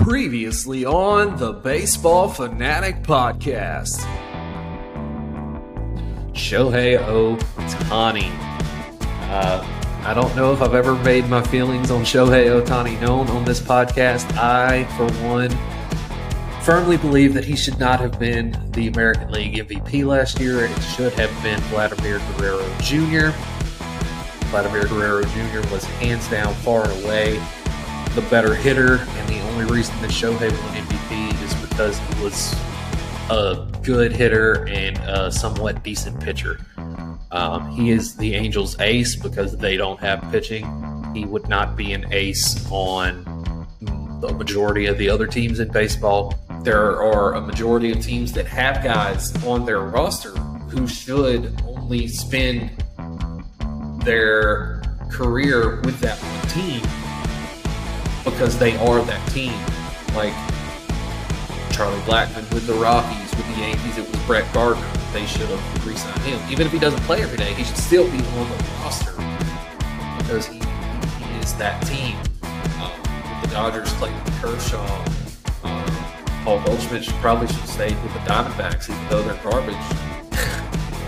Previously on the Baseball Fanatic Podcast. Shohei Ohtani. Uh, I don't know if I've ever made my feelings on Shohei Ohtani known on this podcast. I, for one, firmly believe that he should not have been the American League MVP last year. It should have been Vladimir Guerrero Jr. Vladimir Guerrero Jr. was hands down, far away the better hitter, and the only reason that Shohei won MVP is because he was a good hitter and a somewhat decent pitcher. Um, he is the Angels' ace because they don't have pitching. He would not be an ace on the majority of the other teams in baseball. There are a majority of teams that have guys on their roster who should only spend their career with that team because they are that team. Like Charlie Blackmon with the Rockies, with the Yankees, it was Brett Gardner. They should have re-signed him. Even if he doesn't play every day, he should still be on the roster because he, he is that team. Um, the Dodgers played with Kershaw. Um, Paul Goldschmidt should, probably should have stayed with the Diamondbacks, even though they're garbage.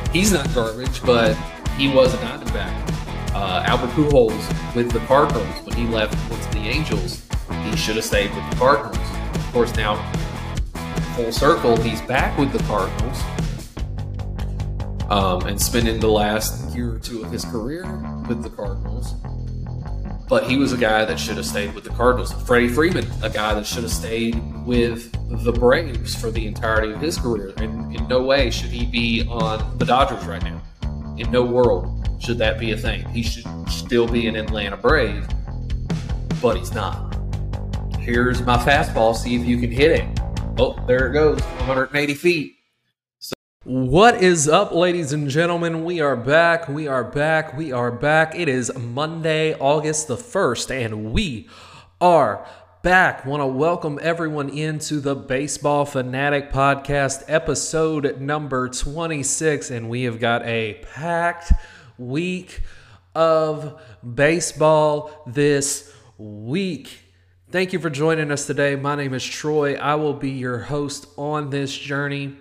He's not garbage, but he was a Diamondback. Uh, Albert Pujols with the Cardinals when he left went to the Angels. He should have stayed with the Cardinals. Of course, now full circle, he's back with the Cardinals um, and spending the last year or two of his career with the Cardinals. But he was a guy that should have stayed with the Cardinals. Freddie Freeman, a guy that should have stayed with the Braves for the entirety of his career. And in no way should he be on the Dodgers right now. In no world should that be a thing. He should still be an Atlanta Brave, but he's not. Here's my fastball. See if you can hit it. Oh, there it goes. 180 feet. So- what is up, ladies and gentlemen? We are back. We are back. We are back. It is Monday, August the 1st, and we are back. Want to welcome everyone into the Baseball Fanatic Podcast, episode number 26. And we have got a packed week of baseball this week. Thank you for joining us today. My name is Troy. I will be your host on this journey.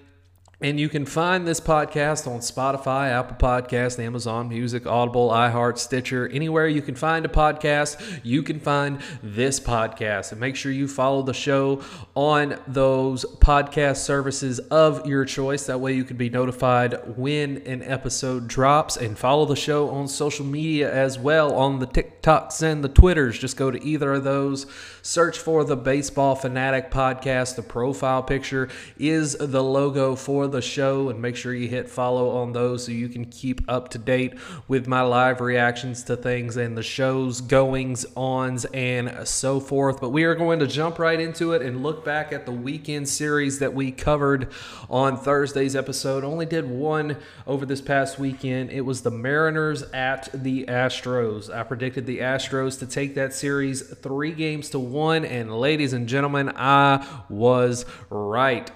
And you can find this podcast on Spotify, Apple Podcast, Amazon Music, Audible, iHeart, Stitcher, anywhere you can find a podcast, you can find this podcast. And make sure you follow the show on those podcast services of your choice. That way you can be notified when an episode drops and follow the show on social media as well on the TikToks and the Twitters. Just go to either of those, search for the Baseball Fanatic podcast. The profile picture is the logo for the show and make sure you hit follow on those so you can keep up to date with my live reactions to things and the show's goings ons and so forth. But we are going to jump right into it and look back at the weekend series that we covered on thursday's episode. Only did one over this past weekend. It was the mariners at the astros. I predicted the astros to take that series three games to one and ladies and gentlemen i was right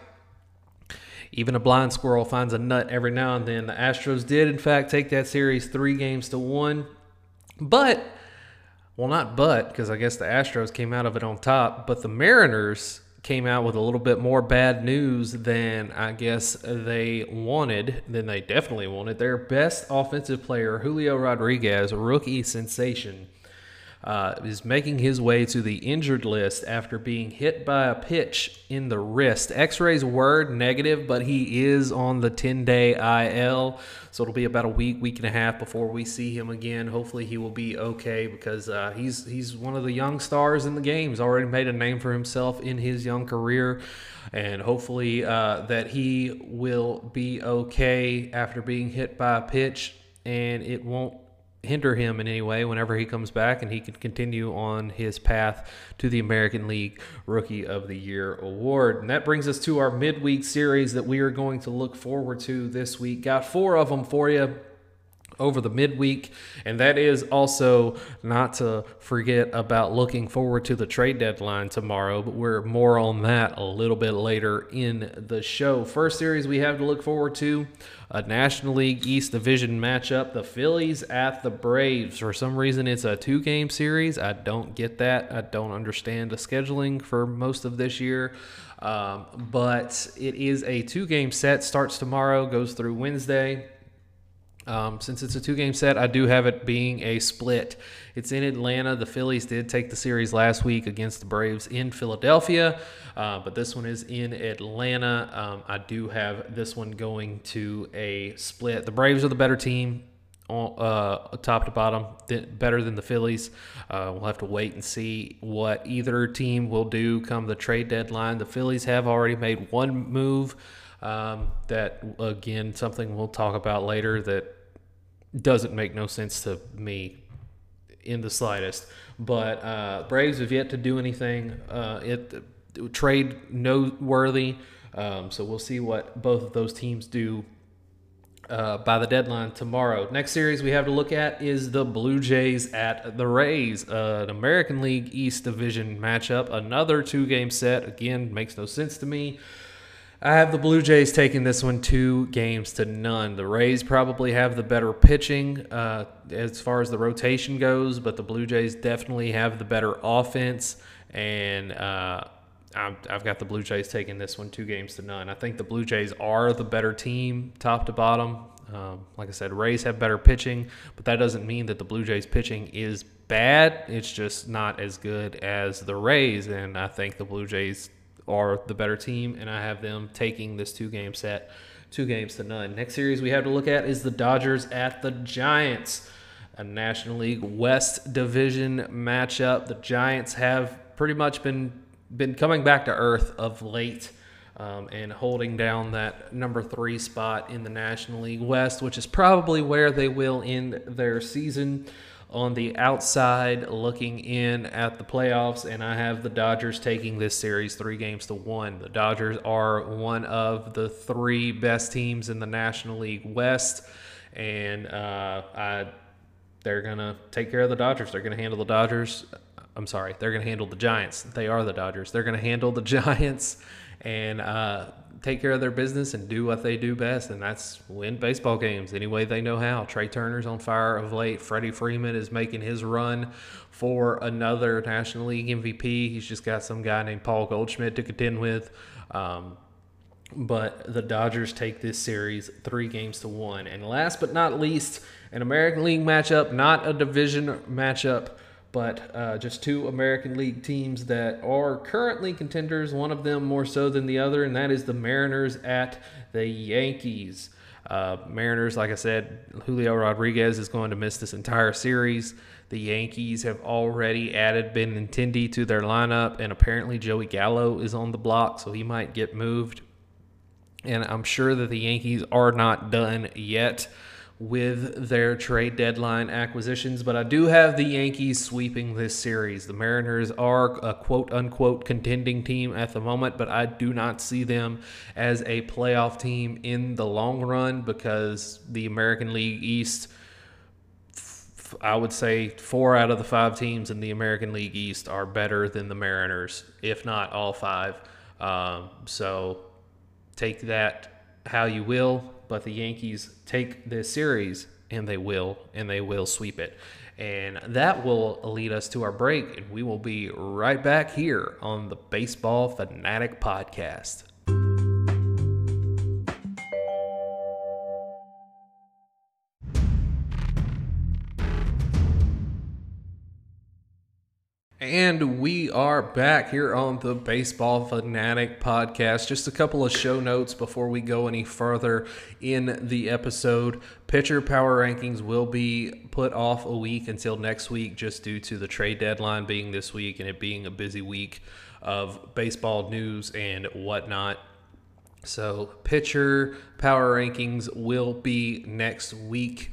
even a blind squirrel finds a nut every now and then. The Astros did, in fact, take that series three games to one. But, well, not but, because I guess the Astros came out of it on top, but the Mariners came out with a little bit more bad news than I guess they wanted, than they definitely wanted. Their best offensive player, Julio Rodriguez, rookie sensation, uh, is making his way to the injured list after being hit by a pitch in the wrist. X rays were negative, but he is on the 10 day IL. So it'll be about a week, week and a half before we see him again. Hopefully, he will be okay because uh, he's he's one of the young stars in the game. He's already made a name for himself in his young career, and hopefully uh, that he will be okay after being hit by a pitch, and it won't hinder him in any way whenever he comes back and he can continue on his path to the American League Rookie of the Year award. And that brings us to our midweek series that we are going to look forward to this week. Got four of them for you. Over the midweek. And that is also not to forget about looking forward to the trade deadline tomorrow, but we're more on that a little bit later in the show. First series we have to look forward to a National League East Division matchup the Phillies at the Braves. For some reason, it's a two game series. I don't get that. I don't understand the scheduling for most of this year. Um, but it is a two game set, starts tomorrow, goes through Wednesday. Um, since it's a two game set, I do have it being a split. It's in Atlanta. The Phillies did take the series last week against the Braves in Philadelphia, uh, but this one is in Atlanta. Um, I do have this one going to a split. The Braves are the better team. Uh, top to bottom, better than the Phillies. Uh, we'll have to wait and see what either team will do come the trade deadline. The Phillies have already made one move um, that, again, something we'll talk about later that doesn't make no sense to me in the slightest. But uh, Braves have yet to do anything. Uh, it trade noteworthy. Um, so we'll see what both of those teams do uh, by the deadline tomorrow. Next series we have to look at is the Blue Jays at the Rays, uh, an American League East Division matchup. Another two game set. Again, makes no sense to me. I have the Blue Jays taking this one two games to none. The Rays probably have the better pitching uh, as far as the rotation goes, but the Blue Jays definitely have the better offense. And uh, i have got the Blue Jays taking this one two games to none. I think the Blue Jays are the better team, top to bottom. Um, like I said, Rays have better pitching, but that doesn't mean that the Blue Jays pitching is bad. It's just not as good as the Rays, and I think the Blue Jays are the better team, and I have them taking this two game set, two games to none. Next series we have to look at is the Dodgers at the Giants, a National League West Division matchup. The Giants have pretty much been been coming back to earth of late. Um, and holding down that number three spot in the National League West, which is probably where they will end their season on the outside looking in at the playoffs, and I have the Dodgers taking this series three games to one. The Dodgers are one of the three best teams in the National League West, and uh, I, they're going to take care of the Dodgers. They're going to handle the Dodgers. I'm sorry, they're going to handle the Giants. They are the Dodgers. They're going to handle the Giants, and uh, take care of their business and do what they do best, and that's win baseball games any way they know how. Trea Turner's on fire of late. Freddie Freeman is making his run for another National League MVP. He's just got some guy named Paul Goldschmidt to contend with. Um, but the Dodgers take this series three games to one. And last but not least, an American League matchup, not a division matchup but uh, just two American League teams that are currently contenders, one of them more so than the other, and that is the Mariners at the Yankees. Uh, Mariners, like I said, Julio Rodriguez is going to miss this entire series. The Yankees have already added Benintendi to their lineup, and apparently Joey Gallo is on the block, so he might get moved. And I'm sure that the Yankees are not done yet with their trade deadline acquisitions, but I do have the Yankees sweeping this series. The Mariners are a quote unquote contending team at the moment, but I do not see them as a playoff team in the long run because the American League East. I would say four out of the five teams in the American League East are better than the Mariners, if not all five. Um, so take that how you will but the Yankees take this series and they will, and they will sweep it. And that will lead us to our break, and we will be right back here on the Baseball Fanatic Podcast. And we are back here on the Baseball Fanatic podcast. Just a couple of show notes before we go any further in the episode. Pitcher power rankings will be put off a week until next week, just due to the trade deadline being this week and it being a busy week of baseball news and whatnot. So, pitcher power rankings will be next week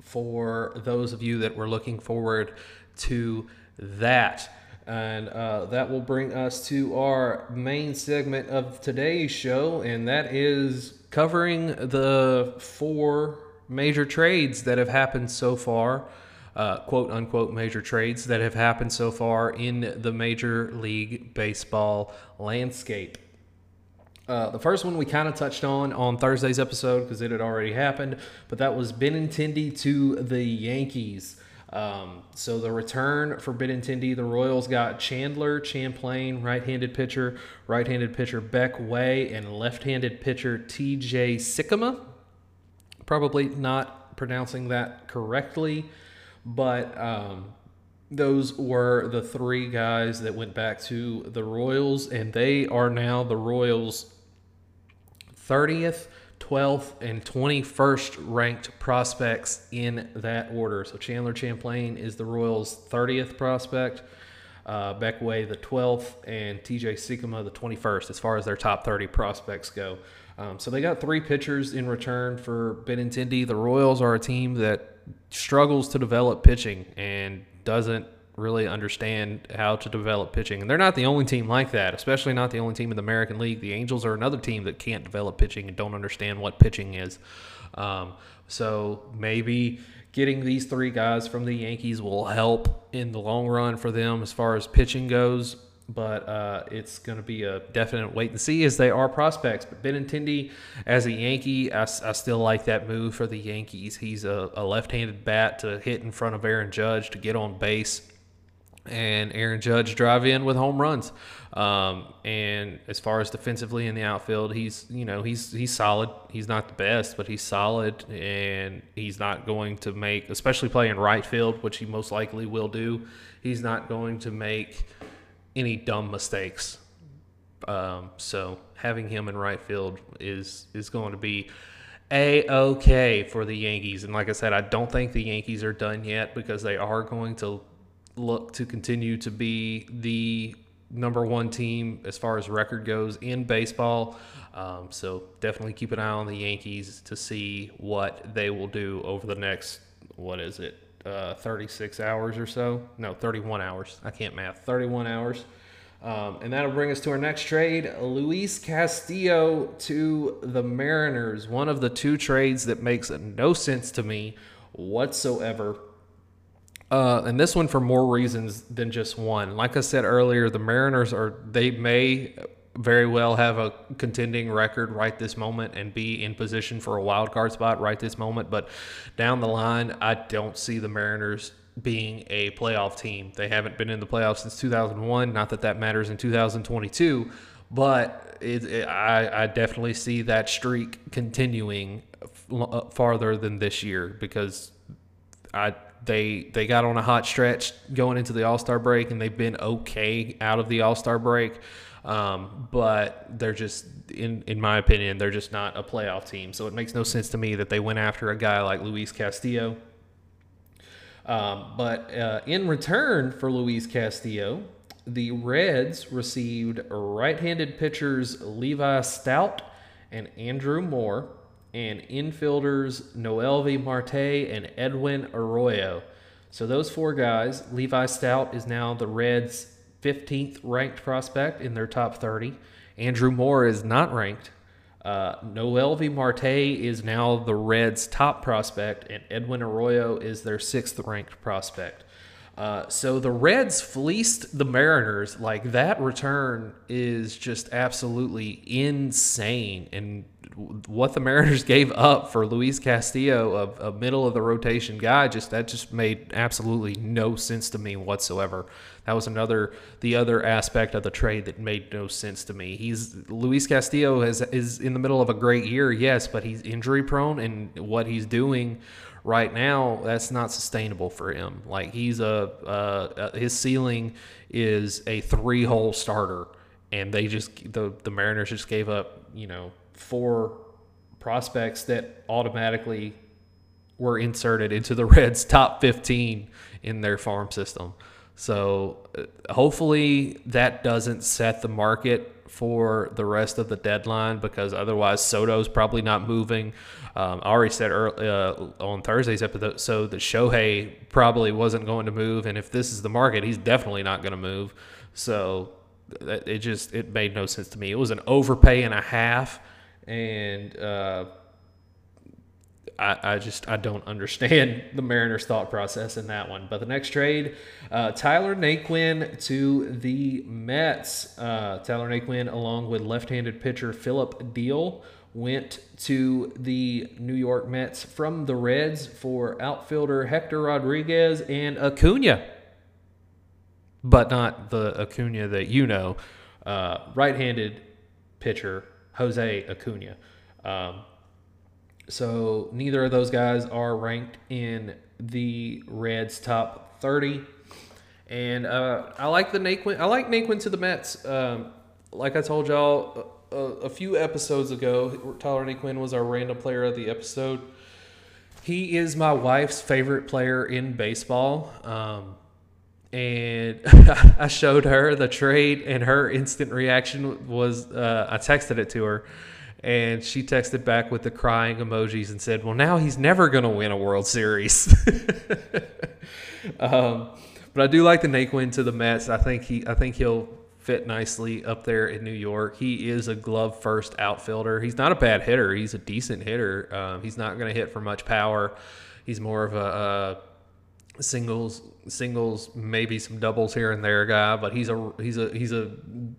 for those of you that were looking forward to that. And uh, that will bring us to our main segment of today's show, and that is covering the four major trades that have happened so far, uh, quote unquote major trades that have happened so far in the Major League Baseball landscape. Uh, the first one we kind of touched on on Thursday's episode because it had already happened, but that was Benintendi to the Yankees. Um, so the return for Benintendi, the Royals got Chandler Champlain, right-handed pitcher, right-handed pitcher Beck Way, and left-handed pitcher T.J. Sikkema. Probably not pronouncing that correctly, but um, those were the three guys that went back to the Royals, and they are now the Royals' 30th, 12th, and 21st ranked prospects in that order. So Chandler Champlain is the Royals' 30th prospect, uh, Beck Way the 12th, and TJ Sikkema the 21st as far as their top 30 prospects go. Um, so they got three pitchers in return for Benintendi. The Royals are a team that struggles to develop pitching and doesn't really understand how to develop pitching. And they're not the only team like that, especially not the only team in the American League. The Angels are another team that can't develop pitching and don't understand what pitching is. Um, so maybe getting these three guys from the Yankees will help in the long run for them as far as pitching goes. But uh, it's going to be a definite wait and see as they are prospects. But Benintendi, as a Yankee, I, I still like that move for the Yankees. He's a, a left-handed bat to hit in front of Aaron Judge to get on base and Aaron Judge drive in with home runs. Um, and as far as defensively in the outfield, he's you know he's he's solid. He's not the best, but he's solid, and he's not going to make, especially playing right field, which he most likely will do. He's not going to make any dumb mistakes. Um, so having him in right field is is going to be a okay for the Yankees. And like I said, I don't think the Yankees are done yet because they are going to look to continue to be the number one team as far as record goes in baseball. Um, so definitely keep an eye on the Yankees to see what they will do over the next, what is it, uh, 36 hours or so? No, 31 hours. I can't math. 31 hours. Um, and that'll bring us to our next trade Luis Castillo to the Mariners. One of the two trades that makes no sense to me whatsoever. Uh, and this one for more reasons than just one. Like I said earlier, the Mariners are they may very well have a contending record right this moment and be in position for a wild card spot right this moment. But down the line, I don't see the Mariners being a playoff team. They haven't been in the playoffs since 2001. Not that that matters in 2022, but it, it, I, I definitely see that streak continuing f- farther than this year because I they they got on a hot stretch going into the All Star break, and they've been okay out of the All Star break. Um, but they're just, in in my opinion, they're just not a playoff team. So it makes no sense to me that they went after a guy like Luis Castillo. Um, but uh, in return for Luis Castillo, the Reds received right-handed pitchers Levi Stout and Andrew Moore and infielders Noelvi Marte and Edwin Arroyo. So those four guys, Levi Stout is now the Reds' 15th ranked prospect in their top 30. Andrew Moore is not ranked. Uh, Noelvi Marte is now the Reds' top prospect, and Edwin Arroyo is their sixth ranked prospect. Uh, so the Reds fleeced the Mariners. Like that return is just absolutely insane. And what the Mariners gave up for Luis Castillo, a, a, middle of the rotation guy, just that just made absolutely no sense to me whatsoever. That was another the other aspect of the trade that made no sense to me. He's Luis Castillo has is in the middle of a great year, yes, but he's injury prone, and what he's doing right now that's not sustainable for him. Like he's a uh, his ceiling is a three hole starter, and they just the the Mariners just gave up you know four prospects that automatically were inserted into the Reds' top 15 in their farm system. So uh, hopefully that doesn't set the market for the rest of the deadline because otherwise Soto's probably not moving. Um, I already said early, uh, on Thursday's episode so that Shohei probably wasn't going to move, and if this is the market, he's definitely not going to move. So it just it made no sense to me. It was an overpay and a half and uh, I, I just I don't understand the Mariners' thought process in that one. But the next trade, uh, Tyler Naquin to the Mets. Uh, Tyler Naquin, along with left-handed pitcher Phillip Diehl, went to the New York Mets from the Reds for outfielder Hector Rodriguez and Acuna, but not the Acuna that you know. Uh, right-handed pitcher Jose Acuna. Um, so neither of those guys are ranked in the Reds top 30. And uh, I like the Naquin. I like Naquin to the Mets. Um, like I told y'all a, a, few episodes ago, Tyler Naquin was our random player of the episode. He is my wife's favorite player in baseball. Um, and I showed her the trade, and her instant reaction was uh, I texted it to her and she texted back with the crying emojis and said, "Well, now he's never going to win a World Series." um, but I do like the Naquin to the Mets. I think he, I think he'll fit nicely up there in New York. He is a glove first outfielder. He's not a bad hitter. He's a decent hitter. Um, he's not going to hit for much power. He's more of a, a singles singles maybe some doubles here and there guy but he's a he's a he's a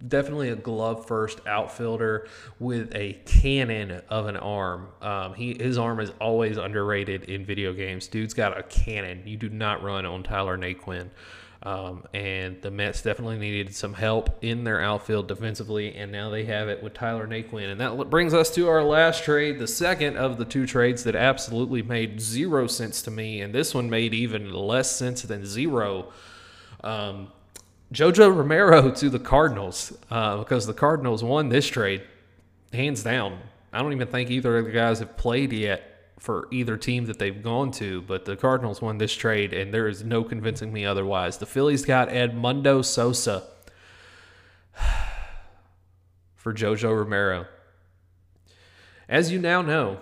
definitely a glove first outfielder with a cannon of an arm. Um, he his arm is always underrated in video games. Dude's got a cannon. You do not run on Tyler Naquin um, and the Mets definitely needed some help in their outfield defensively, and now they have it with Tyler Naquin. And that brings us to our last trade, the second of the two trades that absolutely made zero sense to me, and this one made even less sense than zero. Um, Jojo Romero to the Cardinals uh, because the Cardinals won this trade hands down. I don't even think either of the guys have played yet for either team that they've gone to, but the Cardinals won this trade, and there is no convincing me otherwise. The Phillies got Edmundo Sosa for Jojo Romero. As you now know,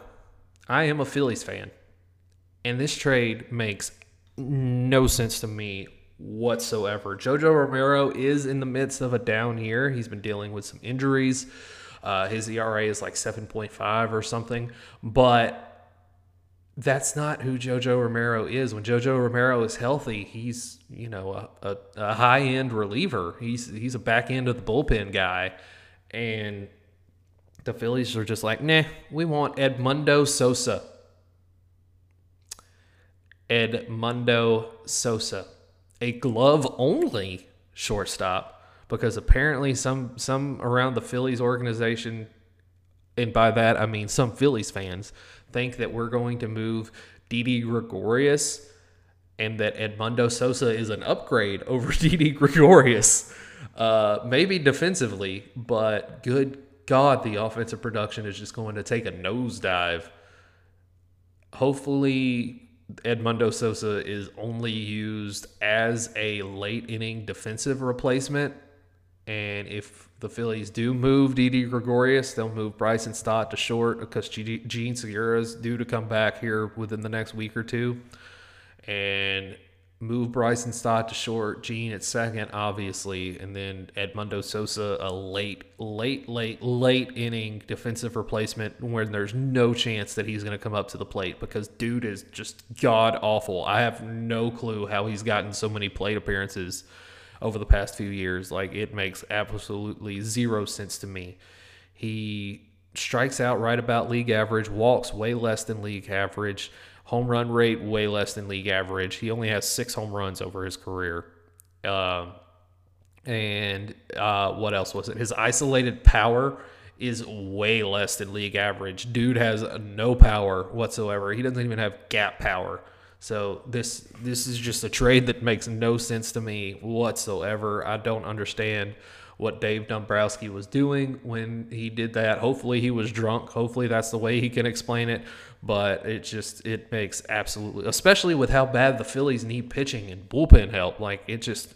I am a Phillies fan, and this trade makes no sense to me whatsoever. Jojo Romero is in the midst of a down year. He's been dealing with some injuries. Uh, his ERA is like 7.5 or something, but that's not who Jojo Romero is. When Jojo Romero is healthy, he's you know a, a, a high end reliever. He's he's a back end of the bullpen guy, and the Phillies are just like, nah, we want Edmundo Sosa. Edmundo Sosa, a glove only shortstop, because apparently some some around the Phillies organization, and by that I mean some Phillies fans think that we're going to move Didi Gregorius and that Edmundo Sosa is an upgrade over Didi Gregorius. Uh, maybe defensively, but good God, the offensive production is just going to take a nosedive. Hopefully, Edmundo Sosa is only used as a late inning defensive replacement. And if the Phillies do move Didi Gregorius. They'll move Bryson Stott to short because Jean Segura is due to come back here within the next week or two. And move Bryson Stott to short, Jean at second, obviously, and then Edmundo Sosa, a late, late, late, late inning defensive replacement where there's no chance that he's going to come up to the plate because dude is just god awful. I have no clue how he's gotten so many plate appearances over the past few years. Like it makes absolutely zero sense to me. He strikes out right about league average, walks way less than league average, home run rate way less than league average. He only has six home runs over his career. Um, and uh, what else was it? His isolated power is way less than league average. Dude has no power whatsoever. He doesn't even have gap power. So this this is just a trade that makes no sense to me whatsoever. I don't understand what Dave Dombrowski was doing when he did that. Hopefully he was drunk. Hopefully that's the way he can explain it. But it just it makes absolutely especially with how bad the Phillies need pitching and bullpen help. Like it just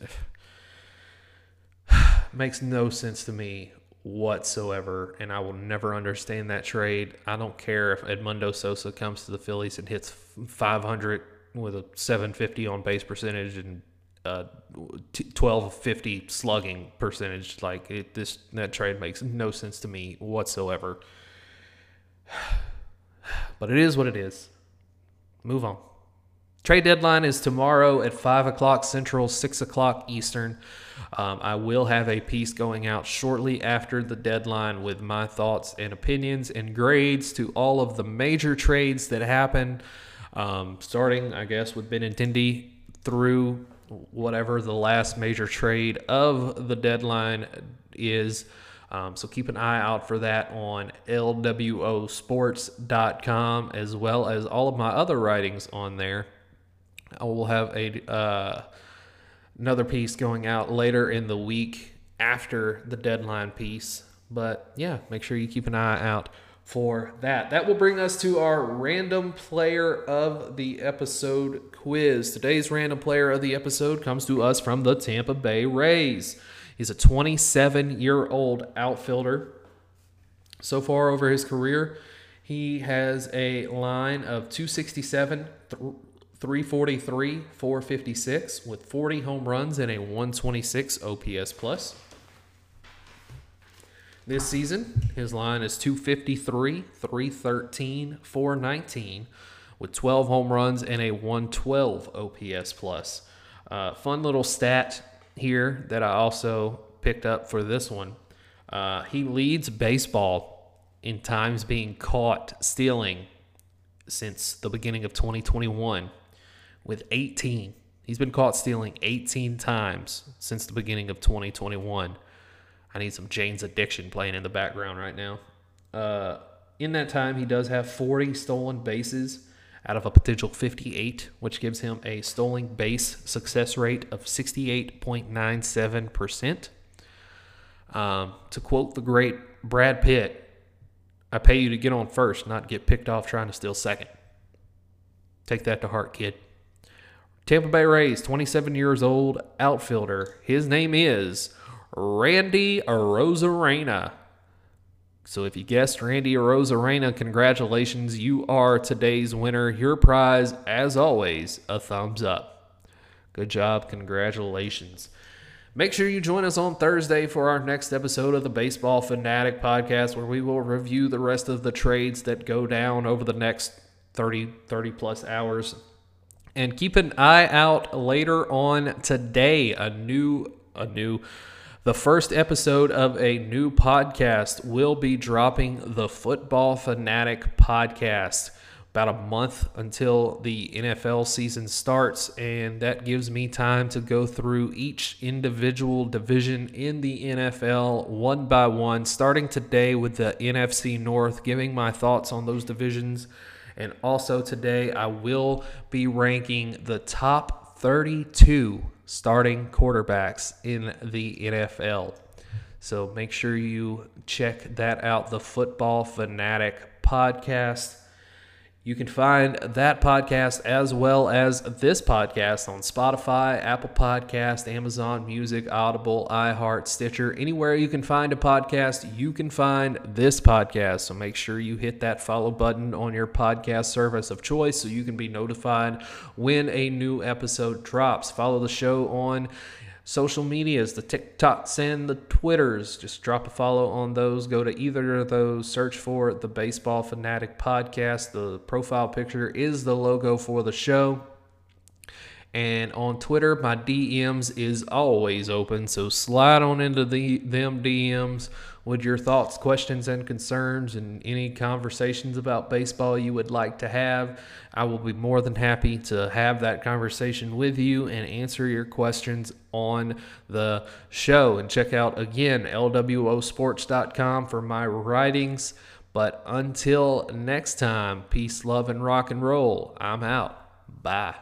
makes no sense to me whatsoever, and I will never understand that trade. I don't care if Edmundo Sosa comes to the Phillies and hits 500 with a 750 on base percentage and uh, 1250 slugging percentage. Like it, this that trade makes no sense to me whatsoever. But it is what it is. move on. Trade deadline is tomorrow at 5 o'clock Central, 6 o'clock Eastern. Um, I will have a piece going out shortly after the deadline with my thoughts and opinions and grades to all of the major trades that happen, um, starting, I guess, with Benintendi through whatever the last major trade of the deadline is. Um, so keep an eye out for that on lwosports.com as well as all of my other writings on there. I will have a uh, another piece going out later in the week after the deadline piece. But yeah, make sure you keep an eye out for that. That will bring us to our random player of the episode quiz. Today's random player of the episode comes to us from the Tampa Bay Rays. He's a 27 year old outfielder. So far over his career, he has a line of 267, 343, 456 with 40 home runs and a 126 OPS plus. This season, his line is 253, 313, 419 with 12 home runs and a 112 OPS plus. Uh, fun little stat here that I also picked up for this one. Uh, he leads baseball in times being caught stealing since the beginning of 2021 with 18. He's been caught stealing 18 times since the beginning of 2021. I need some Jane's Addiction playing in the background right now. Uh, in that time, he does have 40 stolen bases out of a potential 58, which gives him a stolen base success rate of 68.97%. Um, to quote the great Brad Pitt, I pay you to get on first, not get picked off trying to steal second. Take that to heart, kid. Tampa Bay Rays, 27 years old, outfielder. His name is Randy Arozarena. So if you guessed Randy Arozarena, congratulations. You are today's winner. Your prize, as always, a thumbs up. Good job. Congratulations. Make sure you join us on Thursday for our next episode of the Baseball Fanatic podcast, where we will review the rest of the trades that go down over the next 30, 30 plus hours and keep an eye out later on today. A new, a new, the first episode of a new podcast will be dropping the Football Fanatic podcast. About a month until the NFL season starts, and that gives me time to go through each individual division in the NFL one by one, starting today with the NFC North, giving my thoughts on those divisions and also today, I will be ranking the top 32 starting quarterbacks in the NFL. So make sure you check that out, the Football Fanatic podcast. You can find that podcast as well as this podcast on Spotify, Apple Podcast, Amazon Music, Audible, iHeart, Stitcher. Anywhere you can find a podcast, you can find this podcast. So make sure you hit that follow button on your podcast service of choice so you can be notified when a new episode drops. Follow the show on social medias, the TikToks and the Twitters. Just drop a follow on those. Go to either of those, search for the Baseball Fanatic Podcast. The profile picture is the logo for the show. And on Twitter, my DMs is always open, so slide on into the them DMs with your thoughts, questions, and concerns, and any conversations about baseball you would like to have. I will be more than happy to have that conversation with you and answer your questions on the show. And check out again lwosports.com for my writings. But until next time, peace, love, and rock and roll. I'm out. Bye.